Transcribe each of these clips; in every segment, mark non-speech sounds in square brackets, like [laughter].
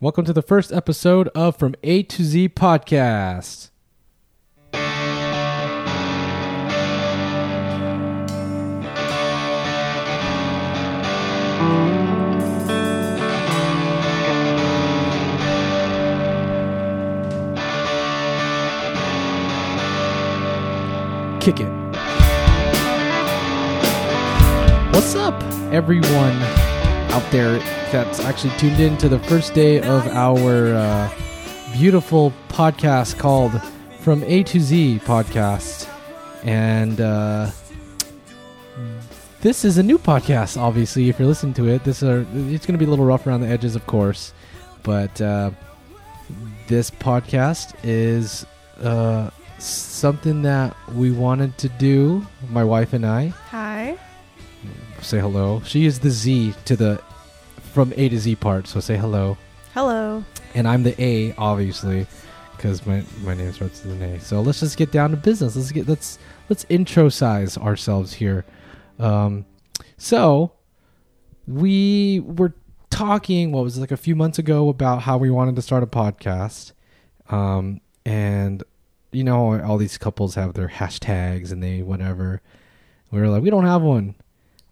Welcome to the first episode of From A to Z Podcast. Kick it. What's up, everyone out there that's actually tuned in to the first day of our uh, beautiful podcast called From A to Z podcast. And uh, this is a new podcast, obviously, if you're listening to it. This are, It's going to be a little rough around the edges, of course. But uh, this podcast is uh, something that we wanted to do, my wife and I Hi. Say hello. She is the Z to the from A to Z part, so say hello. Hello. And I'm the A, obviously, because my my name starts with an A. So let's just get down to business. Let's get let's let's intro size ourselves here. Um, so we were talking. What was it, like a few months ago about how we wanted to start a podcast, um, and you know all these couples have their hashtags and they whatever. We were like, we don't have one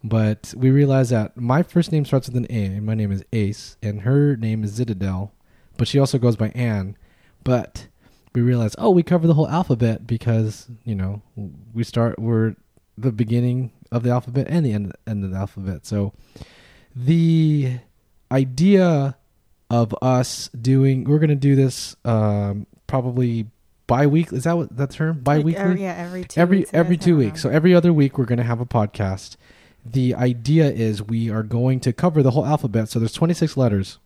but we realized that my first name starts with an A, and my name is Ace, and her name is Zitadel, but she also goes by Anne. But we realized, oh, we cover the whole alphabet because you know we start we're the beginning of the alphabet and the end end of the alphabet. So the idea of us doing we're going to do this um, probably bi-weekly is that what that term bi-weekly Like every, yeah, every two every weeks, every two weeks. So every other week we're going to have a podcast. The idea is we are going to cover the whole alphabet. So there's 26 letters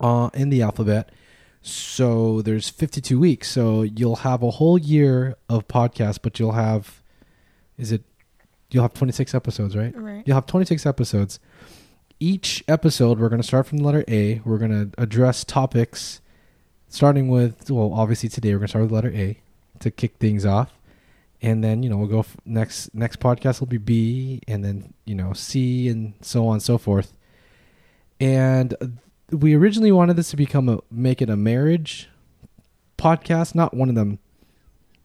uh, in the alphabet. So there's 52 weeks. So you'll have a whole year of podcasts, but you'll have is it you'll have 26 episodes, right? Right. You'll have 26 episodes. Each episode, we're going to start from the letter A. We're going to address topics starting with, well, obviously today we're going to start with the letter A to kick things off. And then, you know, we'll go f- next next podcast will be B and then, you know, C and so on and so forth. And we originally wanted this to become a make it a marriage podcast, not one of them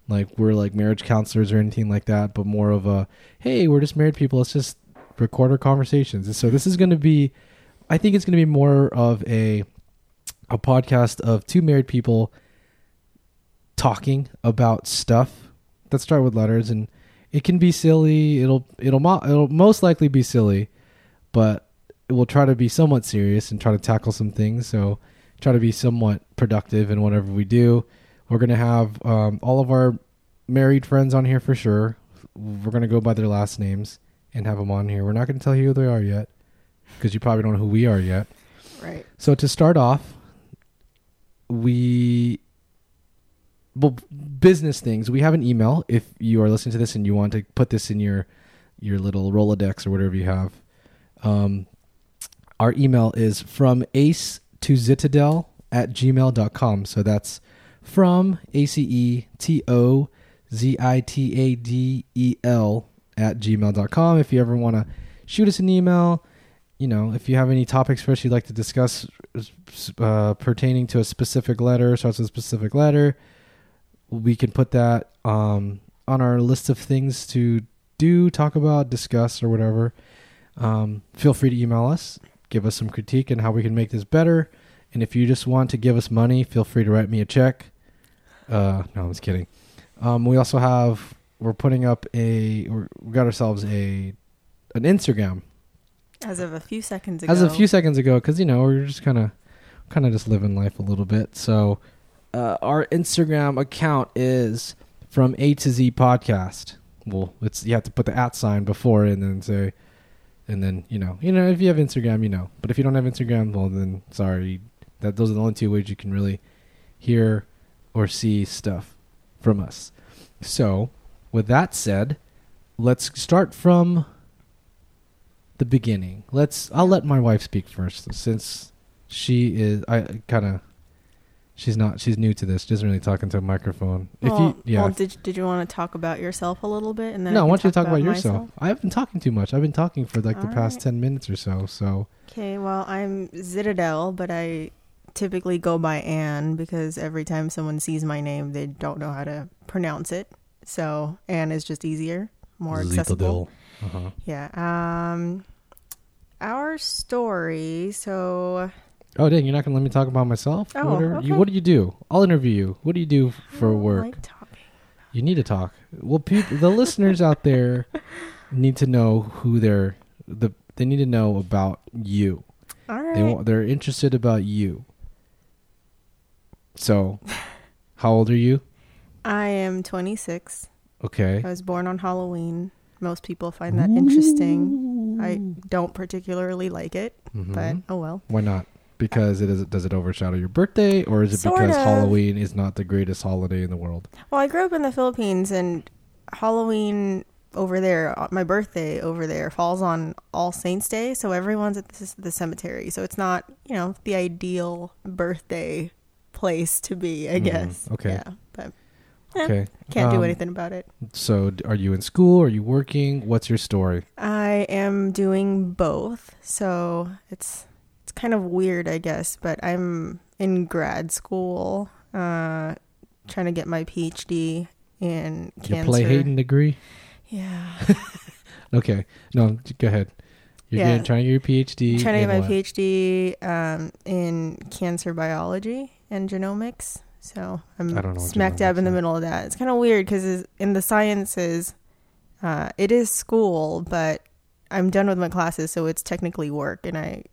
like we're like marriage counselors or anything like that, but more of a hey, we're just married people. Let's just record our conversations. And so this is going to be, I think it's going to be more of a a podcast of two married people talking about stuff that start with letters, and it can be silly. It'll it'll mo- it'll most likely be silly, but we'll try to be somewhat serious and try to tackle some things. So try to be somewhat productive in whatever we do. We're gonna have um, all of our married friends on here for sure. We're gonna go by their last names and have them on here. We're not gonna tell you who they are yet because you probably don't know who we are yet. Right. So to start off, we well business things. We have an email. If you are listening to this and you want to put this in your your little Rolodex or whatever you have, um, our email is from ace to zitadel at gmail.com. So that's from A C E T O Z I T A D E L at gmail.com. If you ever want to shoot us an email, you know, if you have any topics for us you'd like to discuss uh, pertaining to a specific letter, starts with a specific letter, we can put that um, on our list of things to do, talk about, discuss, or whatever. Um, feel free to email us, give us some critique and how we can make this better. And if you just want to give us money, feel free to write me a check. Uh, no, I'm just kidding. Um, we also have we're putting up a we're, got ourselves a an Instagram As of a few seconds ago. as of a few seconds ago because you know we're just kind of kind of just living life a little bit so uh, our instagram account is from a to z podcast well it's you have to put the at sign before and then say and then you know you know if you have instagram you know but if you don't have instagram well then sorry that those are the only two ways you can really hear or see stuff from us so with that said let's start from the beginning. Let's. I'll let my wife speak first, since she is. I kind of. She's not. She's new to this. She doesn't really talk into a microphone. Well, if you, yeah. well, did did you want to talk about yourself a little bit, and then no, I can want you to talk about, yourself. myself? I've been talking too much. I've been talking for like the past Alright. ten minutes or so. So Okay. Well, I'm Zitadel, but I typically go by Anne because every time someone sees my name, they don't know how to pronounce it. So Anne is just easier, more accessible. Uh-huh. Yeah. Um, our story. So Oh, dang! You're not gonna let me talk about myself? Oh, what, are, you, okay. what do you do? I'll interview you. What do you do for work? like talking. You need to talk. Well, people, the [laughs] listeners out there need to know who they're the. They need to know about you. All right. They want. They're interested about you. So, [laughs] how old are you? I am 26. Okay. I was born on Halloween. Most people find that interesting. I don't particularly like it, Mhm. but oh well. Why not? Because it is. Does it overshadow your birthday, or is it Sort because of. Halloween is not the greatest holiday in the world? Well, I grew up in the Philippines, and Halloween over there, uh, my birthday over there, falls on All Saints Day, so everyone's at the, the cemetery. So it's not, you know, the ideal birthday place to be, I Mhm. guess. Okay. Yeah, but Yeah. Okay. can't do Um, anything about it. So, are you in school? Are you working? What's your story? I am doing both, so it's kind of weird, I guess. But I'm in grad school, uh, trying to get my PhD in Your cancer. play Hayden degree? Yeah, [laughs] Okay. No, go ahead. You're Yeah. getting, trying to get your PhD. trying to get my what? PhD um, in cancer biology and genomics. So I'm I don't know what smack dab in the middle of that. It's kind of weird because in the sciences, uh, it is school, but I'm done with my classes, so it's technically work, and I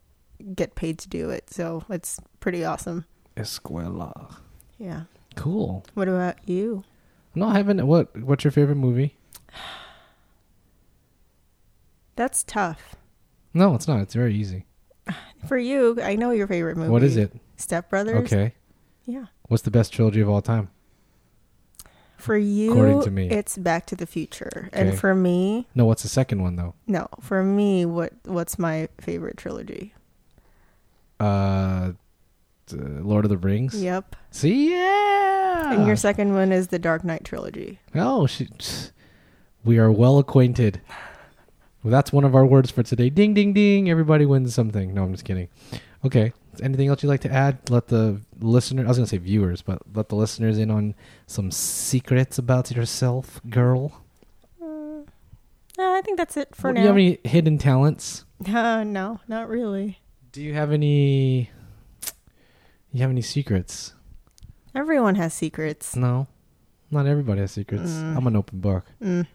get paid to do it. So it's pretty awesome. Escuela. Yeah. Cool. What about you? No, I haven't. What? What's your favorite movie? [sighs] That's tough. No, it's not. It's very easy. [sighs] For you, I know your favorite movie. What is it? Step Brothers. Okay. Yeah. What's the best trilogy of all time? For you, According to me. it's Back to the Future, Okay. and for me, No, what's the second one though? no. For me, what what's my favorite trilogy? Uh, Lord of the Rings. Yep. See, yeah. And your second one is the Dark Knight trilogy. Oh, she, we are well acquainted. Well, that's one of our words for today. Ding, ding, ding. Everybody wins something. No, I'm just kidding. Okay. Anything else you'd like to add? Let the listener, I was going to say viewers, but let the listeners in on some secrets about yourself, girl. Uh, I think that's it for now. Do you have any hidden talents? Uh, no, not really. Do you have any, you have any secrets? Everyone has secrets. No. Not everybody has secrets. Mm. I'm an open book. Mm.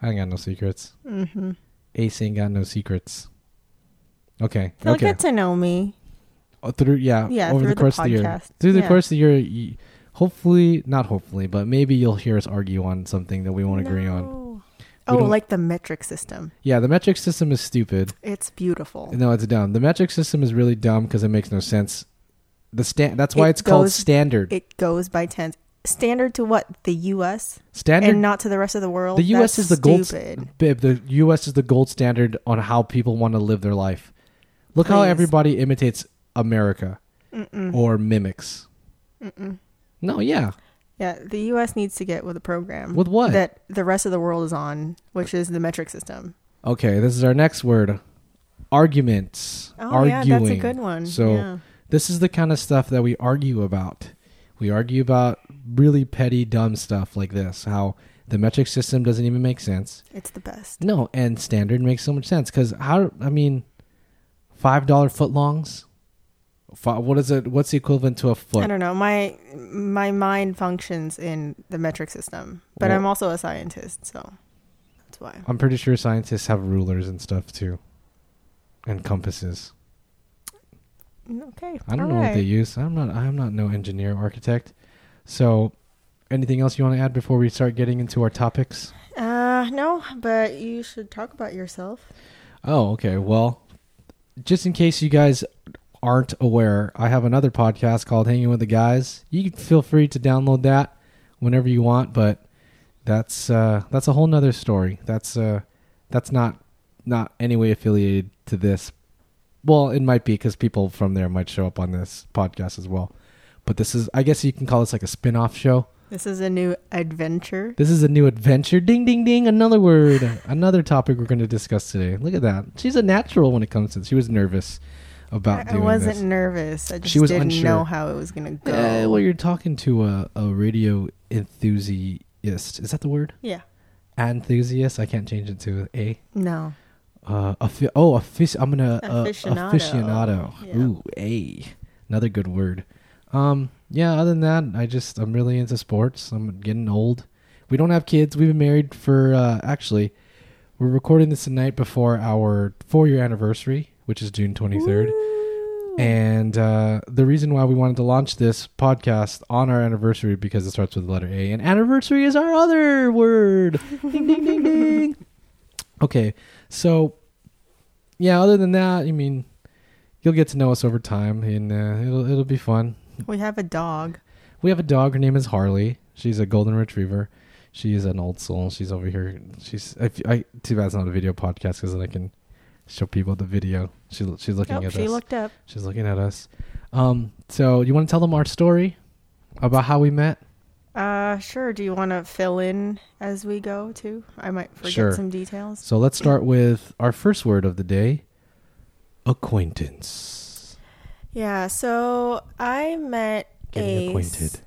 I ain't got no secrets. Mm-hmm. Ace ain't got no secrets. Okay. They'll okay. get to know me. Oh, through yeah, Yeah, over through the the course of the year. Through the Yeah. course of the year, hopefully, not hopefully, but maybe you'll hear us argue on something that we won't agree on. Oh, like the metric system. Yeah, the metric system is stupid. It's beautiful. No, it's dumb. The metric system is really dumb because it makes no sense. The sta- that's why It it's called goes- standard. It goes by tens. Standard to what? The U.S. standard. and not to the rest of the world. the U.S. That's is the gold. Stupid. Babe, the U.S. is the gold standard on how people want to live their life. Look how Please. everybody imitates America or mimics. No, yeah. Yeah, the U.S. needs to get with a program With what? that the rest of the world is on, which is the metric system. Okay, this is our next word. Arguments. Oh Arguing. yeah, that's a good one. So yeah. this is the kind of stuff that we argue about. We argue about really petty, dumb stuff like this. How the metric system doesn't even make sense. it's the best. No, and standard makes so much sense because how? I mean, five dollar footlongs. What is it? What's the equivalent to a foot? I don't know. My my mind functions in the metric system, but Well- I'm also a scientist, so that's why. I'm pretty sure scientists have rulers and stuff too, and compasses. Okay. I don't all know what they use. I'm not. I'm not no engineer or architect. So, anything else you want to add before we start getting into our topics? Uh, no, but you should talk about yourself. Oh, okay. Well, just in case you guys aren't aware, I have another podcast called Hanging with the Guys. You can feel free to download that whenever you want, but that's uh, that's a whole nother story. That's uh, that's not not any way affiliated to this. Well, it might be because people from there might show up on this podcast as well. But this is, I guess you can call this like a spin-off show. This is a new adventure. This is a new adventure. Ding, ding, ding. Another word. [laughs] Another topic we're going to discuss today. Look at that. She's a natural when it comes to this. She was nervous. About I, I wasn't this. nervous. I just She was didn't unsure. know how it was gonna go. Eh, well, you're talking to a, a radio enthusiast. Is that the word? yeah. Enthusiast. I can't change it to a. No. Uh, oh, a fish. I'm gonna uh, Aficionado. aficionado. Yeah. Ooh, a another good word. Um, yeah. Other than that, I just I'm really into sports. I'm getting old. We don't have kids. We've been married for uh, actually. We're recording this the night before our four year anniversary, which is June 23rd. Woo. And uh, the reason why we wanted to launch this podcast on our anniversary because it starts with the letter A, and anniversary is our other word. [laughs] ding ding ding ding. Okay, so yeah. Other than that, I mean, you'll get to know us over time, and uh, it'll it'll be fun. we have a dog. We have a dog. Her name is Harley. She's a golden retriever. She is an old soul. She's over here. She's. If, I too bad it's not a video podcast because then I can show people the video. She she's looking at she us. looked up. She's looking at us. Um, so you want to tell them our story about how we met? Uh, sure. Do you want to fill in as we go too? I might forget Sure. some details. So let's start with our first word of the day, acquaintance. Yeah. So I met Getting Ace acquainted.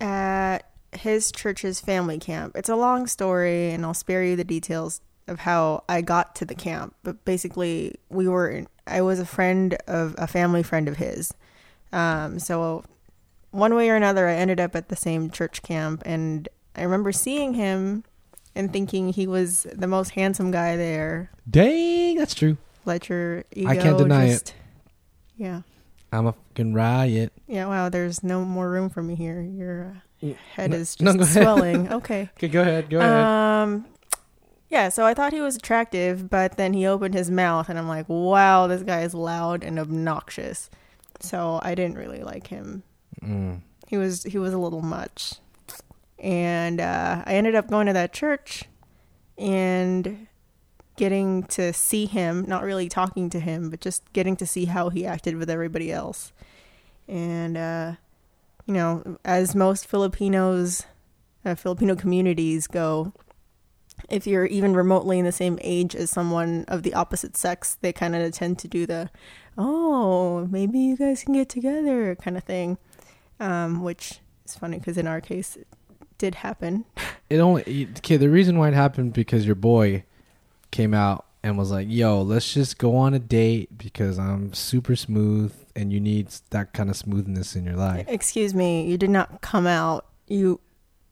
at his church's family camp. It's a long story, and I'll spare you the details of how I got to the camp. But basically, we were I was a friend of a family friend of his. Um, so one way or another, I ended up at the same church camp, and I remember seeing him and thinking he was the most handsome guy there. Dang, that's true. Let your ego I can't deny it. Yeah. I'm a fucking riot. Yeah, wow, there's no more room for me here. Your uh, head No- is just ahead. swelling. [laughs] Okay. Okay, go ahead. Go ahead. Um, yeah, so I thought he was attractive, but then he opened his mouth, and I'm like, wow, this guy is loud and obnoxious. So I didn't really like him. Mm. He was he was a little much, and uh, I ended up going to that church and getting to see him. Not really talking to him, but just getting to see how he acted with everybody else. And uh, you know, as most Filipinos, uh, Filipino communities go, if you're even remotely in the same age as someone of the opposite sex, they kind of tend to do the, oh, maybe you guys can get together kind of thing, um, which is funny because in our case, it did happen. [laughs] It only okay. The reason why it happened because your boy came out and was like, "Yo, let's just go on a date because I'm super smooth and you need that kind of smoothness in your life." Excuse me, you did not come out. You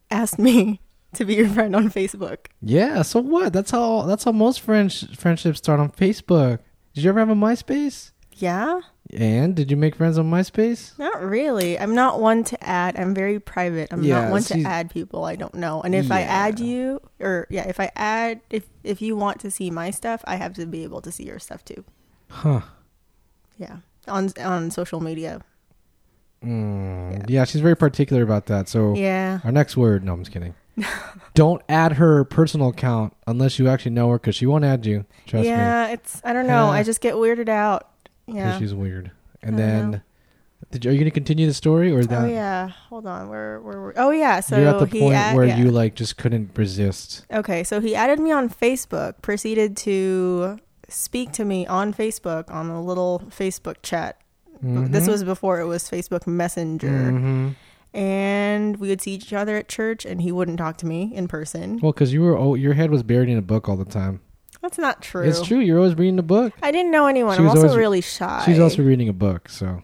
asked me to be your friend on Facebook. Yeah. So what? That's how. That's how most friends friendships start on Facebook. Did you ever have a MySpace? Yeah? And did you make friends on MySpace? Not really. I'm not one to add. I'm very private. I'm Yeah, not one to add people I don't know. And if I add you, or yeah, if I add, if if you want to see my stuff, I have to be able to see your stuff too. Huh. Yeah, on on social media. Mm, yeah. she's very particular about that. So Yeah. our next word. No, I'm just kidding. [laughs] Don't add her personal account unless you actually know her because she won't add you. Trust me. yeah, it's I don't know. Yeah. I [sighs] just get weirded out. Yeah. she's weird. And then, know. did you, are you going to continue the story or is that oh yeah. Hold on. Where where were? Oh yeah. So you're at the he point where yeah. you like just couldn't resist? Okay, so he added me on Facebook, proceeded to speak to me on Facebook on a little Facebook chat. This Mhm. was before it was Facebook Messenger. Mhm. And we would see each other at church, and he wouldn't talk to me in person. Well, because you were oh, your head was buried in a book all the time. That's not true. It's true. You're always reading a book. I didn't know anyone. She I'm was also always- really shy. She's also reading a book, so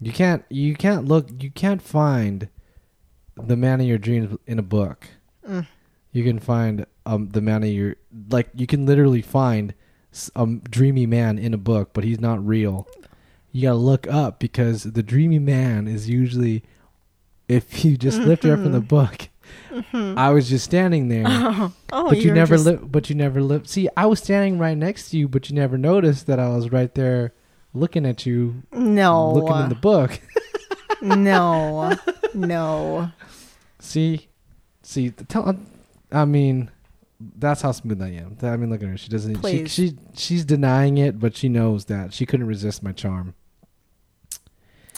you can't you can't look you can't find the man of your dreams in a book. Mm. You can find um the man of your like you can literally find a dreamy man in a book, but he's not real. You gotta look up because the dreamy man is usually if you just lift her up from the mm-hmm. book. Mm-hmm. I was just standing there. oh, oh but you never just- li- but you never li- see i was standing right next to you but you never noticed that i was right there looking at you No, looking in the book no, [laughs] no. see see tell i mean that's how smooth i am i mean look at her she doesn't she, she she's denying it but she knows that she couldn't resist my charm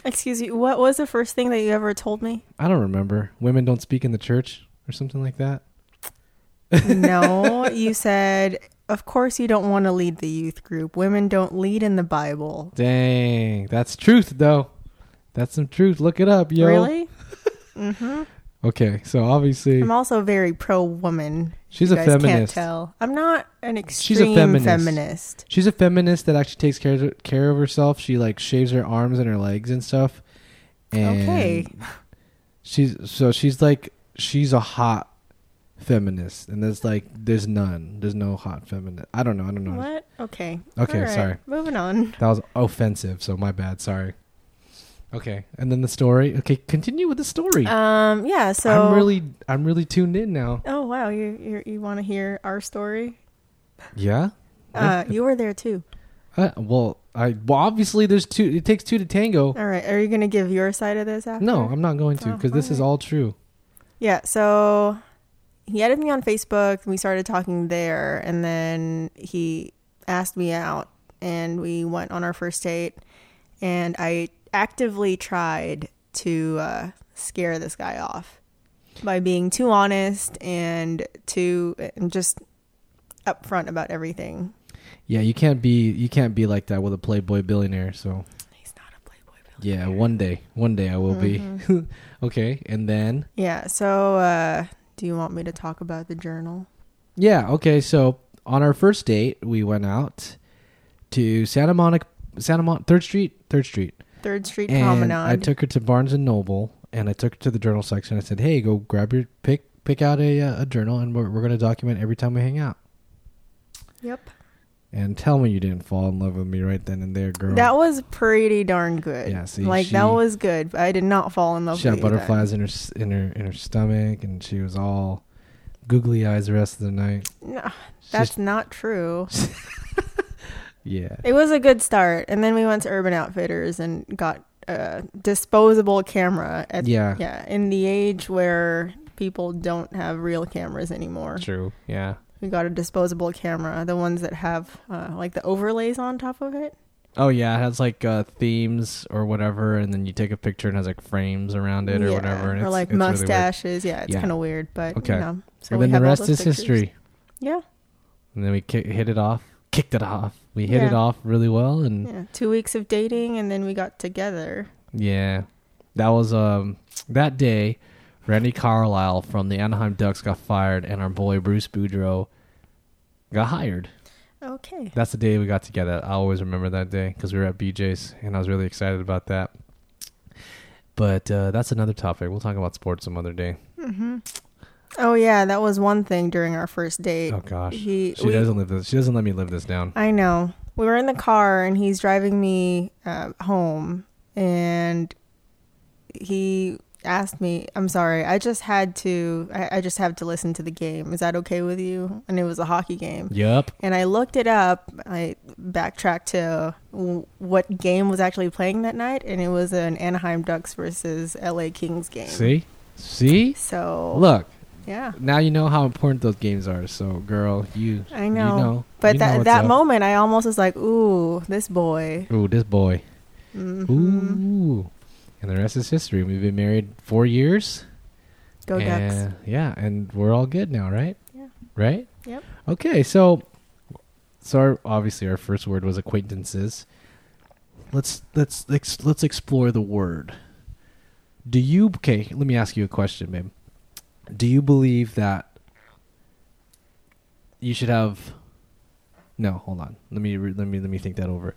Excuse me. What was the first thing that you ever told me? i don't remember women don't speak in the church or something like that No, [laughs] you said of course you don't want to lead the youth group. Women don't lead in the Bible. Dang, that's truth though. That's some truth. Look it up, yo. Really? [laughs] mm-hmm. Okay, so obviously I'm also very pro woman. she's you a guys Can't feminist. tell. I'm not an extreme She's a feminist. feminist. She's a feminist that actually takes care of, care of herself. She like shaves her arms and her legs and stuff. And Okay. She's so she's like she's a hot feminist, and there's like there's none. There's no hot feminist. I don't know. I don't know. What? Okay. Okay, right. sorry. Moving on. That was offensive. So my bad. Sorry. Okay, and then the story. Okay, continue with the story. Um. Yeah. So I'm really I'm really tuned in now. Oh wow! You you you want to hear our story? Yeah. Uh, you were there too. Uh, well, I well obviously there's two. It takes two to tango. All right. Are you gonna give your side of this after? No, I'm not going to Oh, because this is all true. Yeah, so he added me on Facebook. We started talking there, and then he asked me out, and we went on our first date. And I actively tried to uh, scare this guy off by being too honest and too and just upfront about everything. Yeah, you can't be you can't be like that with a playboy billionaire. So He's not a playboy. Billionaire. Yeah, one day, one day I will Mm-hmm. be. [laughs] okay, and then Yeah. So, uh, do you want me to talk about the journal? yeah, okay. So on our first date, we went out to Santa Monica, Santa Mon, Third Street, Third Street, Third Street and Promenade. I took her to Barnes and Noble, and I took her to the journal section. I said, "Hey, go grab your pick, pick out a uh, a journal, and we're we're gonna document every time we hang out." Yep. And tell me you didn't fall in love with me right then and there, girl. That was pretty darn good. Yeah, see, like she- that was good. I did not fall in love she had you then. butterflies in her in her in her stomach, and she was all googly eyes the rest of the night. No, that's not true. [laughs] Yeah, It was a good start, and then we went to Urban Outfitters and got a disposable camera. At, Yeah. yeah. In the age where people don't have real cameras anymore, true. Yeah. we got a disposable camera. The ones that have uh, like the overlays on top of it. Oh yeah, it has like uh, themes or whatever, and then you take a picture and it has like frames around it or Yeah, whatever, and or it's, like it's really mustaches. yeah, it's Yeah. kind of weird, but Okay. you know. So and then the rest is pictures. history. Yeah. And then we ki- hit it off, kicked it off. We hit it off really well, and Yeah. Two weeks of dating, and then we got together. Yeah. That was um that day Randy Carlyle from the Anaheim Ducks got fired and our boy Bruce Boudreau got hired. Okay. That's the day we got together. I always remember that day because we were at BJ's and I was really excited about that. But uh, that's another topic. We'll talk about sports some other day. hmm Oh yeah, that was one thing during our first date. Oh gosh, He, she we- doesn't live this. She doesn't let me live this down. I know. We were in the car and he's driving me uh, home, and he asked me. I'm sorry. I just had to. I, I just have to listen to the game. Is that okay with you? And it was a hockey game. Yep. And I looked it up. I backtracked to what game was actually playing that night, and it was an Anaheim Ducks versus LA Kings game. See, see. So Look, yeah. now you know how important those games are. So, girl, you. I You know. know. But You know that what's that up. moment, I almost was like, "Ooh, this boy." Ooh, this boy. Mhm. Ooh. And the rest is history. We've been married four years. Go Ducks. Yeah, and we're all good now, right? Yeah. Right? Yep. Okay, so so our, obviously our first word was acquaintances. Let's let's let's let's explore the word. Do you okay, let me ask you a question, babe. Do you believe that you should have No, hold on. Let me let me let me think that over.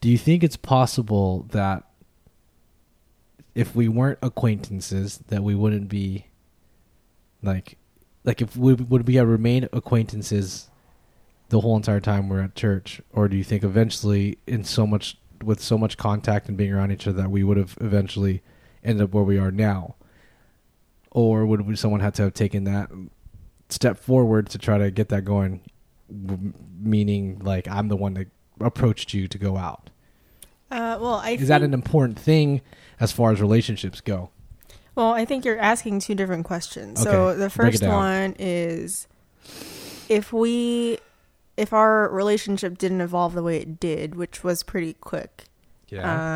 Do you think it's possible that if we weren't acquaintances that we wouldn't be like like if we would we have remained acquaintances the whole entire time we're at church or do you think eventually in so much with so much contact and being around each other that we would have eventually ended up where we are now or would someone have to have taken that step forward to try to get that going meaning like i'm the one that approached you to go out Uh, well, I is that an important thing as far as relationships go well, I think you're asking two different questions. So the first one is if we if our relationship didn't evolve the way it did, which was pretty quick.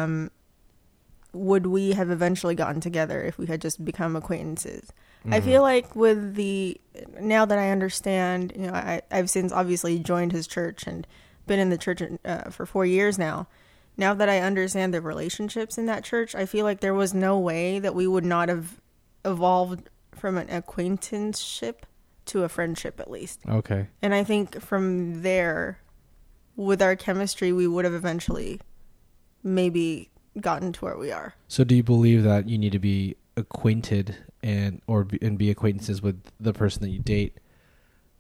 Um, would we have eventually gotten together if we had just become acquaintances? I Mhm. feel like with the now that I understand, you know, I, I've since obviously joined his church and been in the church uh, for four years now. Now that I understand the relationships in that church, I feel like there was no way that we would not have evolved from an acquaintanceship to a friendship at least. Okay. And I think from there, with our chemistry, we would have eventually maybe gotten to where we are. So do you believe that you need to be acquainted and or be, and be acquaintances with the person that you date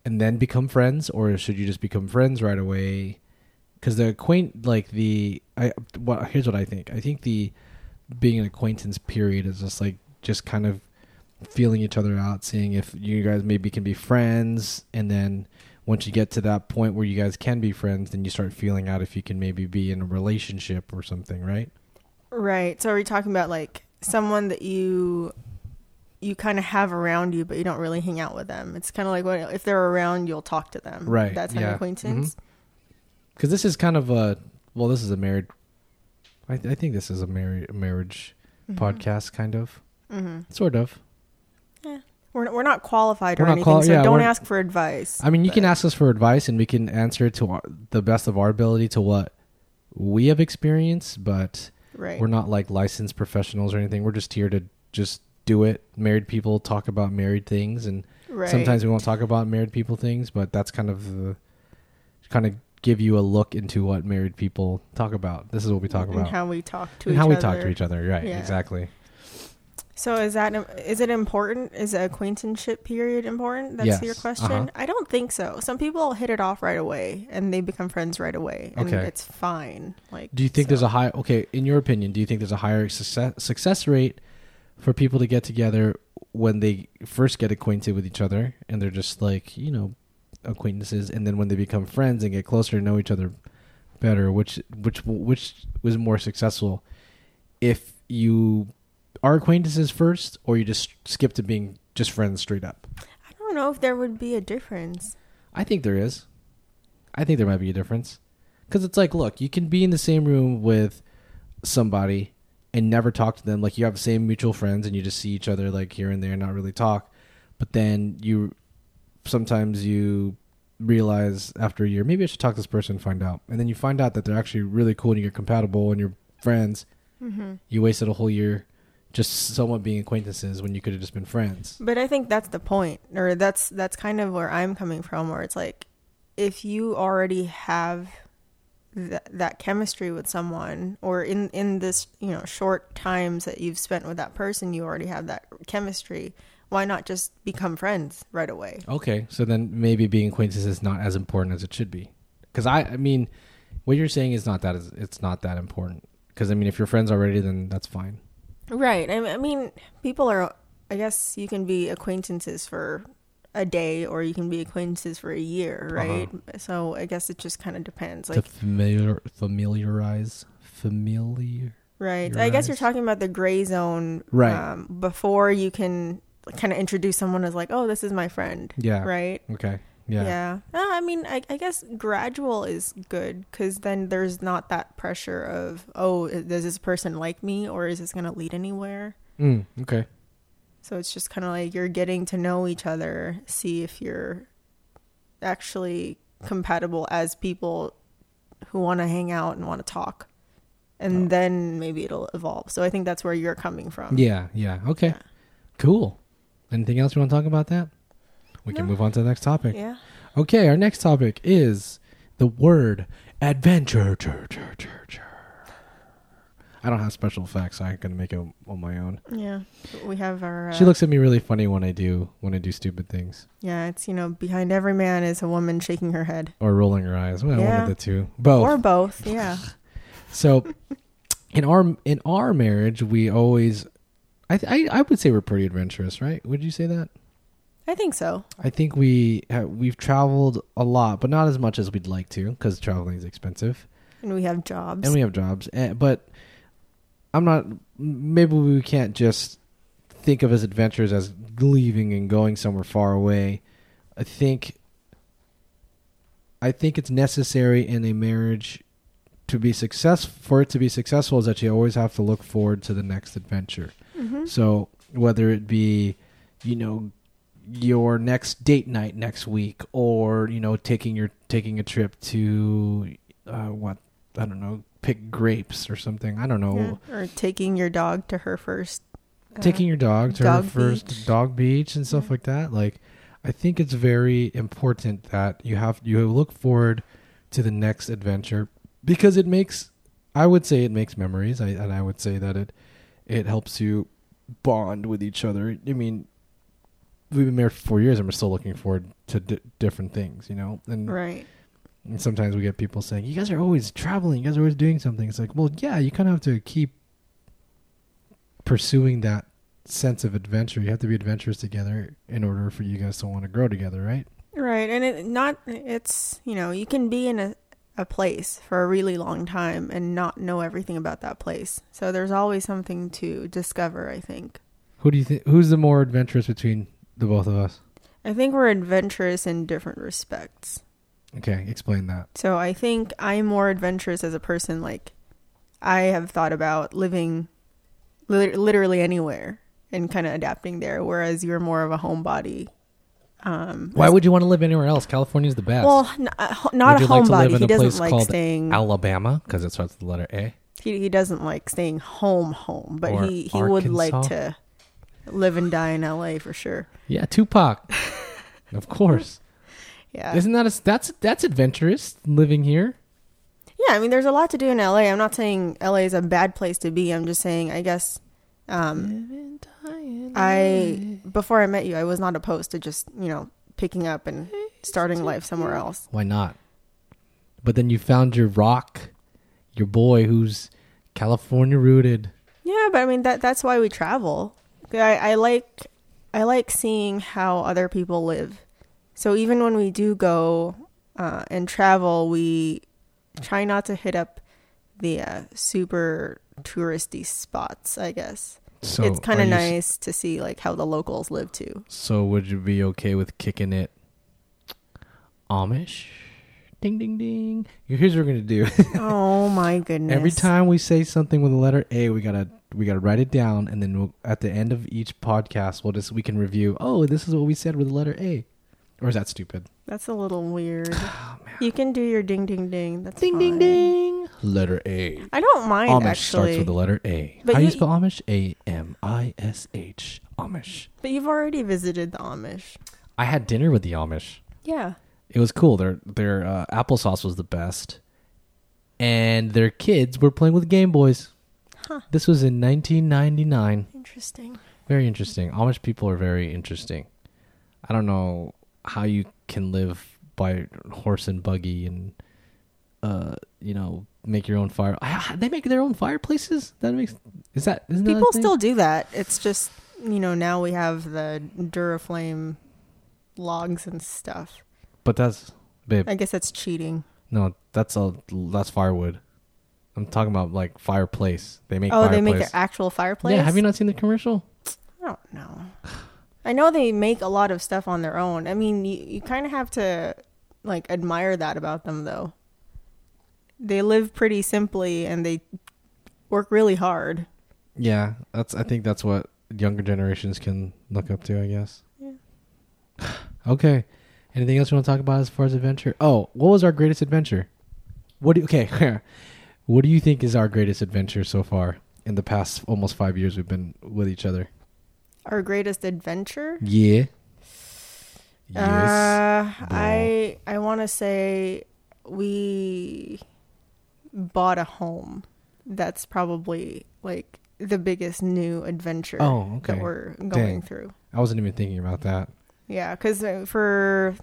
and then become friends or should you just become friends right away? Cuz the acquaint like the I well here's what I think. I think the being an acquaintance period is just like just kind of feeling each other out, seeing if you guys maybe can be friends and then once you get to that point where you guys can be friends, then you start feeling out if you can maybe be in a relationship or something, right? Right. So are we talking about like someone that you you kind of have around you, but you don't really hang out with them? It's kind of like what if they're around, you'll talk to them. Right, That's an yeah. acquaintance. because this is kind of a well this is a married i, I think this is a married marriage Mhm. podcast kind of hmm sort of Yeah, We're we're not qualified We're or not anything, quali- so yeah, don't ask for advice. i mean you can ask us for advice and we can answer to our, the best of our ability to what we have experienced but Right. we're not like licensed professionals or anything we're just here to just do it married people talk about married things and right. sometimes we won't talk about married people things but that's kind of the kind of give you a look into what married people talk about this is what we talk and about how we talk to and each how we other. talk to each other right Yeah. exactly So is that is it important? Is the acquaintanceship period important? That's your question. Uh-huh. I don't think so. Some people hit it off right away and they become friends right away, and Okay. it's fine. Like, Do you think so- there's a high? Okay, in your opinion, do you think there's a higher success success rate for people to get together when they first get acquainted with each other and they're just like you know acquaintances, and then when they become friends and get closer to know each other better, which which which was more successful? If you are acquaintances first, or you just skip to being just friends straight up? I don't know if there would be a difference. I think there is. I think there might be a difference. Because it's like, look, you can be in the same room with somebody and never talk to them. Like, you have the same mutual friends and you just see each other, like, here and there, not really talk. But then you sometimes you realize after a year, maybe I should talk to this person and find out. And then you find out that they're actually really cool and you're compatible and you're friends. Mm-hmm. You wasted a whole year just somewhat being acquaintances when you could have just been friends. But I think that's the point, or that's that's kind of where I'm coming from, where it's like, if you already have that that chemistry with someone, or in in this you know short times that you've spent with that person, you already have that chemistry. Why not just become friends right away? Okay, so then maybe being acquaintances is not as important as it should be. Because I, I mean, what you're saying is not that is it's not that important. Because I mean, if you're friends already, then that's fine. Right. I I mean, people are. I guess you can be acquaintances for a day, or you can be acquaintances for a year, right? So I guess it just kind of depends. Like, to familiar familiarize familiar. right. I guess you're talking about the gray zone, Right. Um, before you can kind of introduce someone as like, oh, this is my friend, Yeah. right? Okay. Yeah. Yeah. Uh, I mean, I, I guess gradual is good because then there's not that pressure of, oh, does this person like me or is this going to lead anywhere? Mm, okay. So it's just kind of like you're getting to know each other, see if you're actually compatible as people who want to hang out and want to talk. And Oh. then maybe it'll evolve. So I think that's where you're coming from. Yeah. Yeah. Okay. Yeah. Cool. Anything else you want to talk about that? We can move on to the next topic. Yeah. Okay, our next topic is the word adventure. I don't have special effects. so I can make it on my own. Yeah. We have our. Uh, She looks at me really funny when I do when I do stupid things Yeah. It's, you know, behind every man is a woman shaking her head. or rolling her eyes. Well, one of the two, both. Or both. [laughs] Yeah. so, in our in our marriage, we always, I, I I would say we're pretty adventurous, right? Would you say that? I think so. I think we ha- we've traveled a lot, but not as much as we'd like to because traveling is expensive. And we have jobs. and we have jobs eh, but i'm not maybe we can't just think of as adventures as leaving and going somewhere far away i think i think it's necessary in a marriage to be success for it to be successful is that you always have to look forward to the next adventure. Mm-hmm. So whether it be, you know, your next date night next week, or you know, taking your taking a trip to uh, what I don't know, pick grapes or something. I don't know. Yeah. Or taking your dog to her first. uh, taking your dog to dog her first beach. dog beach and stuff Yeah. like that. Like, I think it's very important that you have you look forward to the next adventure because it makes. I would say it makes memories, I, and I would say that it it helps you bond with each other. I mean, we've been married for four years, and we're still looking forward to di- different things, you know. And, Right. and sometimes we get people saying, "You guys are always traveling. You guys are always doing something." It's like, well, yeah, you kind of have to keep pursuing that sense of adventure. You have to be adventurous together in order for you guys to want to grow together, right? Right. And it not it's you know, you can be in a a place for a really long time and not know everything about that place. So there's always something to discover, I think. Who do you think? Who's the more adventurous between the both of us? I think we're adventurous in different respects. Okay, explain that. So I think I'm more adventurous as a person. Like, I have thought about living li- literally anywhere and kind of adapting there, whereas you're more of a homebody. Um, Why would you want to live anywhere else? California's the best. well, n- uh, ho- not Would a you like homebody. he doesn't like staying. Alabama, because it starts with the letter A. he, he doesn't like staying home, home, but Or he he would like to live and die in L.A. for sure. Yeah, Tupac. [laughs] of course. Yeah, Isn't that a, that's that's adventurous living here? Yeah, I mean, there's a lot to do in LA. I'm not saying LA is a bad place to be. I'm just saying, I guess, um, I before I met you, I was not opposed to just you know picking up and starting life somewhere else. Why not? But then you found your rock, your boy who's California rooted. Yeah, but I mean that that's why we travel. I, I like I like seeing how other people live. So even when we do go uh, and travel, we try not to hit up the uh, super touristy spots. I guess. So it's kind of s- nice to see like how the locals live too. So would you be okay with kicking it Amish? Ding ding ding. Here's what we're gonna do. oh my [laughs] goodness! Every time we say something with the letter A, we gotta we gotta write it down, and then we'll, at the end of each podcast, we'll just we can review. Oh, this is what we said with the letter A, or is that stupid? that's a little weird. [sighs] Oh, man. You can do your ding ding ding. That's Ding ding fine. ding. Letter A. I don't mind Amish actually, starts with the letter A. But How do you you- spell Amish? A M I S H. Amish. but you've already visited the Amish. I had dinner with the Amish. Yeah. It was cool. Their their uh, applesauce was the best, and their kids were playing with Game Boys. Huh. This was in 1999. Interesting. Very interesting. Amish people are very interesting. I don't know how you can live by horse and buggy and uh you know make your own fire. Ah, They make their own fireplaces. That makes is that isn't that People thing? still do that. It's just you know now we have the Duraflame logs and stuff. But that's babe. I guess that's cheating. No, that's a that's firewood. I'm talking about like fireplace. They make oh, fireplace. they make their actual fireplace. Yeah, have you not seen the commercial? I don't know. I know they make a lot of stuff on their own. I mean, you, you kind of have to like admire that about them, though. They live pretty simply and they work really hard. Yeah, that's. I think that's what younger generations can look up to. I guess. Yeah. [sighs] okay. Anything else you want to talk about as far as adventure? Oh, what was our greatest adventure? What do you, okay? [laughs] what do you think is our greatest adventure so far in the past almost five years we've been with each other? Our greatest adventure. Yeah. Yes. Uh. I I want to say we bought a home. That's probably like the biggest new adventure oh, okay. that we're going Dang. through. I wasn't even thinking about that. Yeah, because for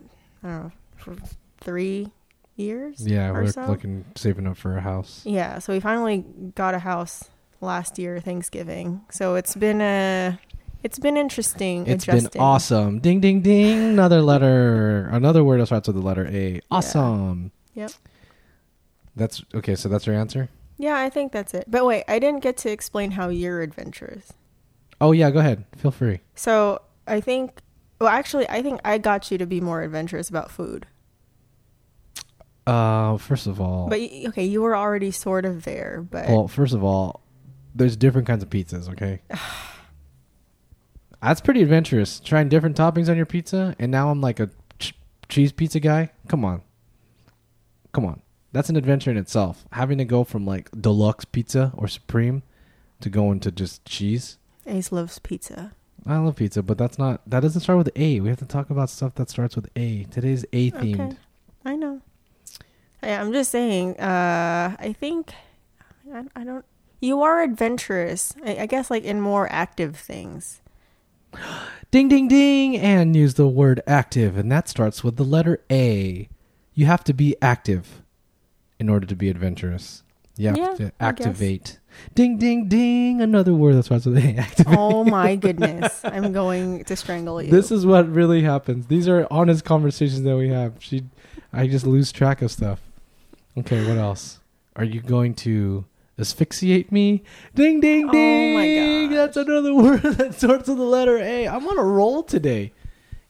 I don't know for three years. Yeah, we're so. looking saving up for a house. Yeah, so we finally got a house last year Thanksgiving. So it's been a it's been interesting. It's adjusting. been awesome. Ding ding ding. Another letter. Another word that starts with the letter A. Awesome. Yep. That's okay. So that's your answer. Yeah, I think that's it. But wait, I didn't get to explain how your adventure is. Oh yeah, go ahead. Feel free. So I think, well, actually, I think I got you to be more adventurous about food. Uh, first of all, But y- okay, you were already sort of there, but well, first of all, there's different kinds of pizzas. Okay, [sighs] that's pretty adventurous. Trying different toppings on your pizza, and now I'm like a ch- cheese pizza guy. Come on, come on. That's an adventure in itself. Having to go from like deluxe pizza or supreme to going to just cheese. Ace loves pizza. I love pizza, but that's not. That doesn't start with A. We have to talk about stuff that starts with A. Today's A themed. Okay. Yeah, I'm just saying. Uh, I think I, I don't. You are adventurous. I, I guess like in more active things. [gasps] Ding, ding, ding, and use the word active, and that starts with the letter A. You have to be active in order to be adventurous. You have Yeah, to activate. Ding, ding, ding, another word that starts with A. [laughs] Activate. Oh my goodness! I'm going to strangle you. This is what really happens. These are honest conversations that we have. She, I just lose track of stuff. Okay, what else? Are you going to asphyxiate me? Ding, ding, ding. Oh my That's another [laughs] word that starts with the letter A. I'm on a roll today.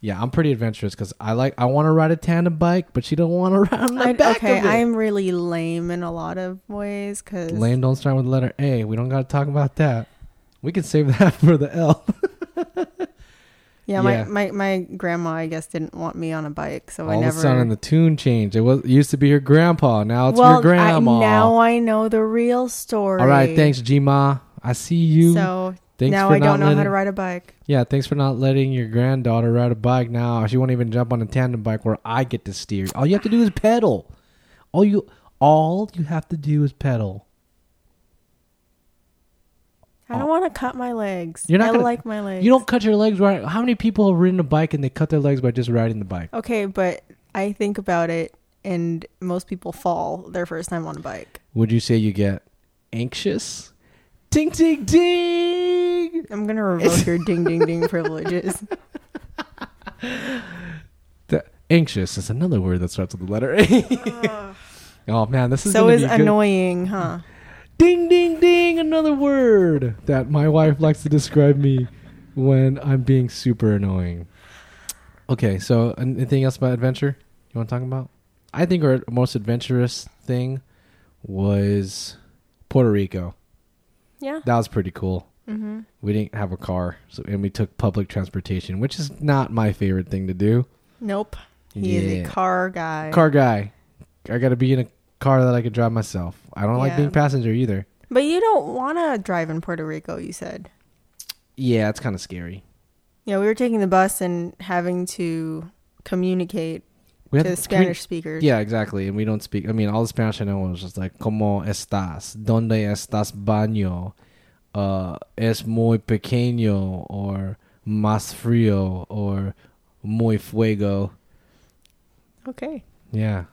Yeah, I'm pretty adventurous because I like. I want to ride a tandem bike, but she don't want to [laughs] ride on the I- back okay, of it. I'm really lame in a lot of ways because Lame don't start with the letter A. We don't got to talk about that. We can save that [laughs] for the L. Yeah, Yeah. My, my my grandma, I guess, didn't want me on a bike, so I All never. of a sudden, the tune changed. It was it used to be your grandpa. Now it's well, your grandma. I, now I know the real story. All right, thanks, G-Ma. I see you. So thanks now I don't know letting, how to ride a bike. Yeah, thanks for not letting your granddaughter ride a bike now. She won't even jump on a tandem bike where I get to steer. All you have to do is pedal. All you all you have to do is pedal. I don't oh. want to cut my legs. You're not I gonna- like my legs. You don't cut your legs right. How many people have ridden a bike and they cut their legs by just riding the bike? Okay, but I think about it, and most people fall their first time on a bike. Would you say you get anxious? Ding ding ding. I'm gonna revoke your ding ding ding [laughs] privileges. The, anxious is another word that starts with the letter A. [laughs] oh man, this is so is be good. annoying, huh? Ding ding ding, another word that my wife likes to describe me when I'm being super annoying. Okay, so anything else about adventure you want to talk about? I think our most adventurous thing was Puerto Rico. Yeah. That was pretty cool. Mm-hmm. We didn't have a car, so and we took public transportation, which is not my favorite thing to do. Nope. He is a car guy. Car guy, I got to be in a car that I could drive myself. I don't like Yeah. being passenger either. But you don't want to drive in Puerto Rico, you said. Yeah, it's kind of scary. Yeah, we were taking the bus and having to communicate We to had Spanish speakers. Yeah, exactly. And we don't speak. I mean, all the Spanish I know was just like "Cómo estás? ¿Dónde estás baño? Uh, es muy pequeño or más frío or muy fuego." Okay. Yeah.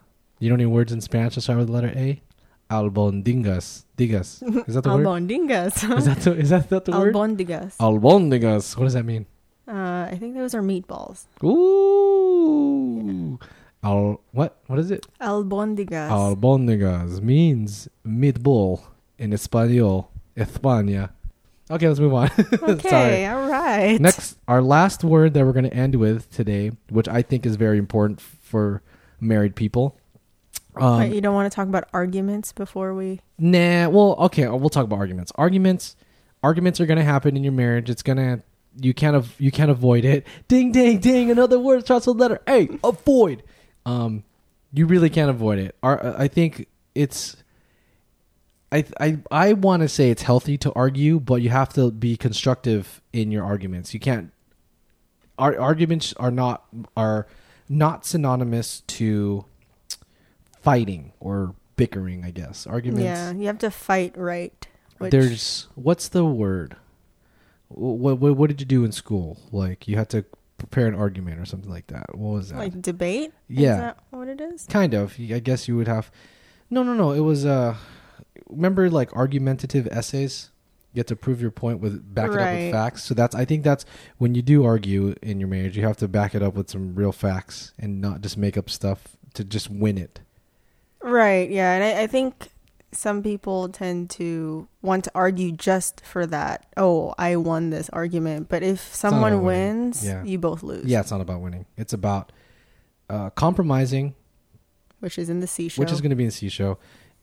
You know any words in Spanish that start with the letter A? Albondingas. Digas. Is that the word? Albondigas. [laughs] Is that the, is that, that the word? Albondigas. Albondigas. What does that mean? Uh, I think those are meatballs. Ooh. Al, what? What is it? Albondigas. Albóndigas means meatball in Espanol, España. Okay, let's move on. [laughs] okay, all right. Next, our last word that we're going to end with today, which I think is very important for married people. Um, Wait, you don't want to talk about arguments before we. Nah, well, okay, we'll talk about arguments. Arguments, arguments are going to happen in your marriage. It's going to you can't av- you can't avoid it. Ding ding ding, another word starts with the letter A. Avoid. Um you really can't avoid it. Ar- I think it's I I I want to say it's healthy to argue, but you have to be constructive in your arguments. You can't our arguments are not are not synonymous to fighting or bickering, I guess. Arguments Yeah, you have to fight right. Which, there's what's the word what, what what did you do in school like you had to prepare an argument or something like that what was that like debate. Yeah. is that what it is? kind of i guess you would have no no no it was uh remember like argumentative essays you have to prove your point with back it up with facts so that's i think that's when you do argue in your marriage you have to back it up with some real facts and not just make up stuff to just win it Right. Yeah, and I, I think some people tend to want to argue just for that. Oh, I won this argument. But if someone wins, Yeah. you both lose. yeah it's not about winning it's about uh compromising which is in the C show. which is going to be in the C show,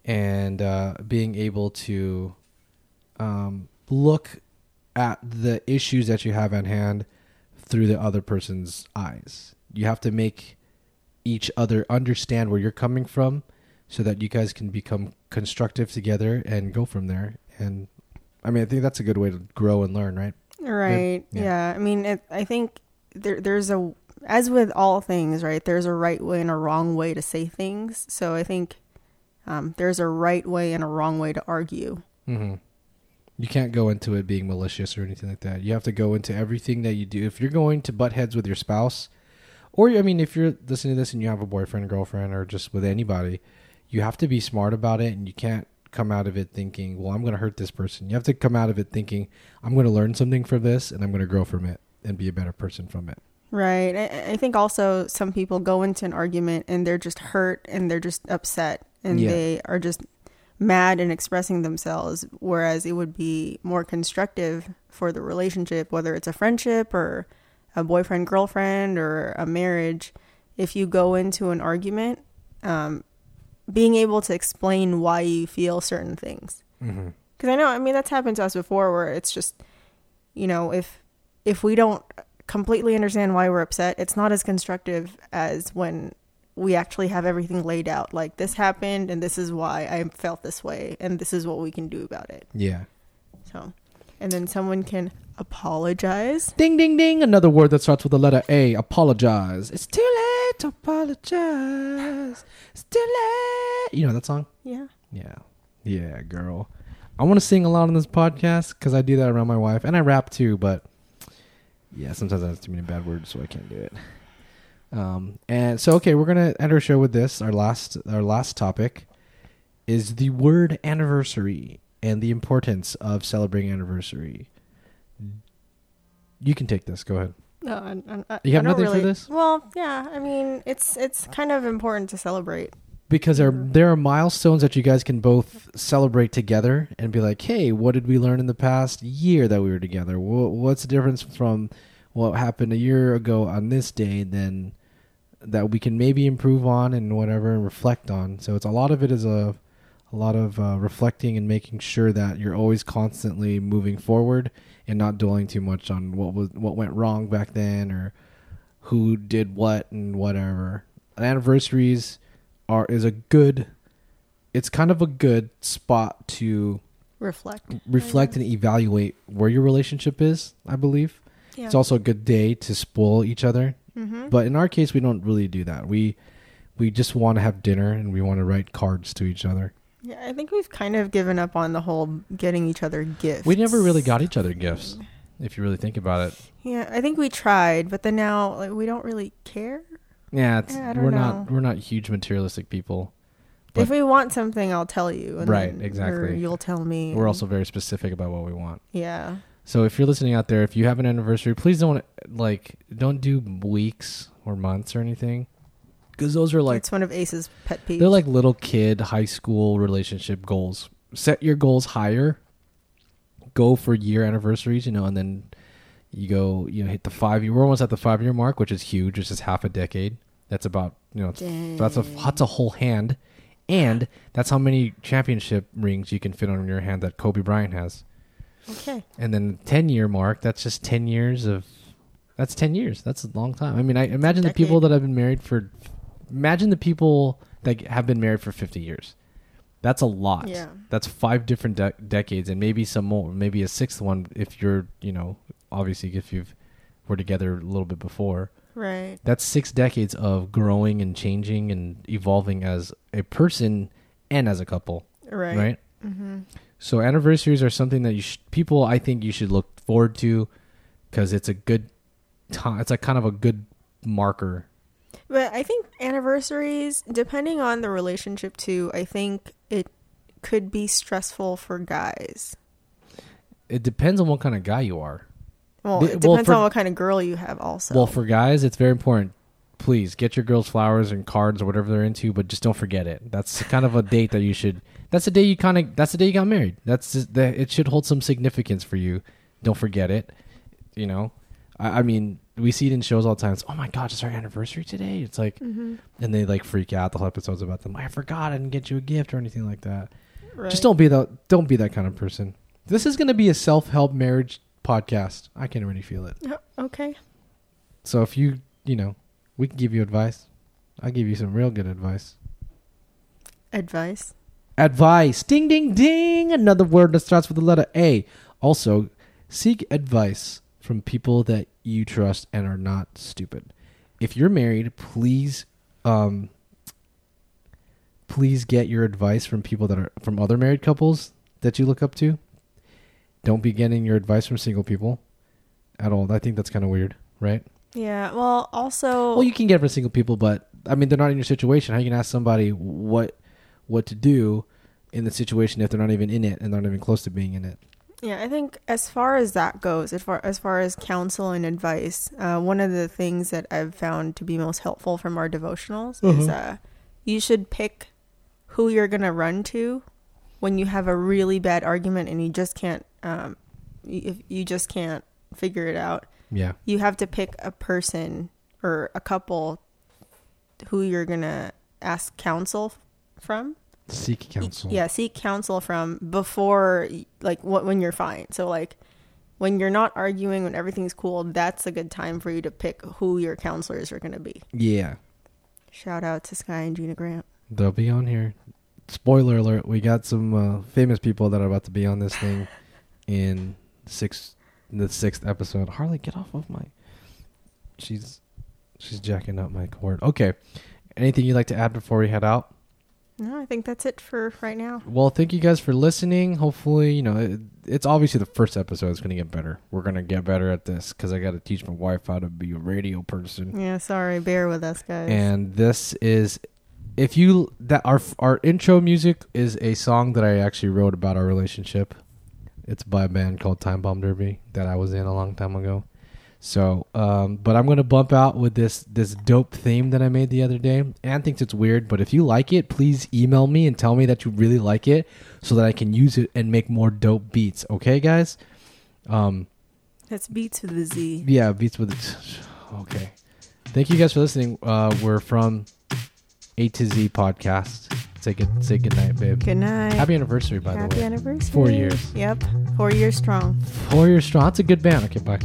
and uh, being able to um, look at the issues that you have at hand through the other person's eyes. You have to make each other understand where you're coming from, so that you guys can become constructive together and go from there. And I mean, I think that's a good way to grow and learn, right? Right. Yeah. Yeah. I mean, it, I think there there's a as with all things, right? There's a right way and a wrong way to say things. So I think um, there's a right way and a wrong way to argue. Mm-hmm. You can't go into it being malicious or anything like that. You have to go into everything that you do. If you're going to butt heads with your spouse, or I mean, if you're listening to this and you have a boyfriend, girlfriend, or just with anybody, you have to be smart about it, and you can't come out of it thinking, "Well, I'm going to hurt this person." You have to come out of it thinking, "I'm going to learn something from this, and I'm going to grow from it and be a better person from it." Right. I, I think also some people go into an argument and they're just hurt and they're just upset and Yeah. they are just mad and expressing themselves. Whereas it would be more constructive for the relationship, whether it's a friendship or a boyfriend, girlfriend, or a marriage, if you go into an argument, um, being able to explain why you feel certain things. Mm-hmm. Because I know, I mean, that's happened to us before, where it's just, you know, if if we don't completely understand why we're upset, it's not as constructive as when we actually have everything laid out. Like this happened, and this is why I felt this way, and this is what we can do about it. Yeah. So, and then someone can apologize. Ding, ding, ding. Another word that starts with the letter A. Apologize. It's too late to apologize. It's too late. You know that song? Yeah. Yeah. Yeah, girl. I want to sing a lot on this podcast because I do that around my wife. And I rap too, but yeah, sometimes I have too many bad words, so I can't do it. Um, and so, okay, we're going to end our show with this. Our last, our last topic is the word anniversary and the importance of celebrating anniversary. You can take this. Go ahead. No, I, I, You have nothing for this? Well, yeah. I mean, it's it's kind of important to celebrate. because there there are milestones that you guys can both celebrate together and be like, "Hey, what did we learn in the past year that we were together? What's the difference from what happened a year ago on this day then that we can maybe improve on and whatever and reflect on?" So it's a lot of it is a a lot of uh, reflecting and making sure that you're always constantly moving forward and not dwelling too much on what was what went wrong back then or who did what and whatever. Anniversaries are is a good it's kind of a good spot to Reflect. reflect and evaluate where your relationship is, I believe. Yeah. It's also a good day to spoil each other. mm-hmm. But in our case we don't really do that. We we just want to have dinner and we want to write cards to each other. Yeah, I think we've kind of given up on the whole getting each other gifts. We never really got each other gifts, if you really think about it. Yeah, I think we tried, but then now like we don't really care. Yeah, it's, Yeah, we're know. not we're not huge materialistic people. But- if we want something, I'll tell you. And Right, then- exactly. Or you'll tell me. We're also very specific about what we want. yeah. So if you're listening out there, if you have an anniversary, please don't like don't do weeks or months or anything, because those are like it's one of Ace's pet peeves. they're like little kid high school relationship goals. Set your goals higher. Go for year anniversaries, you know, and then you go, you know, hit the five year. We're almost at the five year mark, which is huge. Which is half a decade. That's about you know, that's a that's a whole hand, and that's how many championship rings you can fit on your hand that Kobe Bryant has. okay. And then the 10 year mark, that's just 10 years of that's 10 years. That's a long time. I mean, I imagine the people that have been married for imagine the people that have been married for 50 years. That's a lot. Yeah. That's five different de- decades and maybe some more, maybe a sixth one if you're, you know, obviously if you've were together a little bit before. Right. That's 6 decades of growing and changing and evolving as a person and as a couple Right. right? Mm-hmm. So anniversaries are something that you sh- people I think you should look forward to because it's a good time. It's a kind of a good marker. But I think anniversaries, depending on the relationship too, I think it could be stressful for guys. It depends on what kind of guy you are. Well, it well, depends for- on what kind of girl you have also. Well, for guys, it's very important. Please get your girls flowers and cards or whatever they're into, but just don't forget it. That's kind of a date that you should. That's the day you kind of. That's the day you got married. That's just, that. It should hold some significance for you. Don't forget it. You know, I, I mean, we see it in shows all the time. It's, oh my god, it's our anniversary today. It's like, Mm-hmm. and they like freak out. The whole episode's about them. I forgot I didn't get you a gift or anything like that. Right. Just don't be that. Don't be that kind of person. This is going to be a self help marriage podcast. I can already feel it. Oh, okay. So if you, you know, we can give you advice. I'll give you some real good advice. Advice. Advice. Ding, ding, ding. Another word that starts with the letter A. Also, seek advice from people that you trust and are not stupid. If you're married, please, um, please get your advice from people that are from other married couples that you look up to. Don't be getting your advice from single people at all. I think that's kind of weird, right? Yeah. Well, also. Well, you can get from single people, but I mean, they're not in your situation. How you can ask somebody what what to do in the situation if they're not even in it and they're not even close to being in it? Yeah, I think as far as that goes, as far as far as counsel and advice, uh, one of the things that I've found to be most helpful from our devotionals is Mhm. uh, you should pick who you're gonna run to when you have a really bad argument and you just can't, um, y- if you just can't figure it out. Yeah, You have to pick a person or a couple who you're gonna ask counsel from. Seek counsel. Yeah, seek counsel from before, like, what when you're fine. So, like, when you're not arguing, when everything's cool, that's a good time for you to pick who your counselors are going to be. yeah, Shout out to Sky and Gina Grant. they'll be on here. Spoiler alert: We got some uh, famous people that are about to be on this thing [laughs] in six the sixth episode. Harley, get off of my. She's she's jacking up my cord. Okay, anything you'd like to add before we head out? No, I think that's it for right now. Well, thank you guys for listening. Hopefully, you know, it, it's obviously the first episode is going to get better. We're going to get better at this because I got to teach my wife how to be a radio person. Yeah, sorry. Bear with us, guys. And this is, if you that our our intro music is a song that I actually wrote about our relationship. It's by a band called Time Bomb Derby that I was in a long time ago. So, um, but I'm gonna bump out with this this dope theme that I made the other day. Anne thinks it's weird, but if you like it, please email me and tell me that you really like it, so that I can use it and make more dope beats. Okay, guys. Um, that's Beats with a Z. yeah, beats with it. Okay. Thank you guys for listening. Uh, we're from A to Z podcast. Say good, say good night, babe. Good night. Happy anniversary, by Happy the way. Happy anniversary. Four years. Yep. Four years strong. Four years strong. That's a good band. Okay, bye.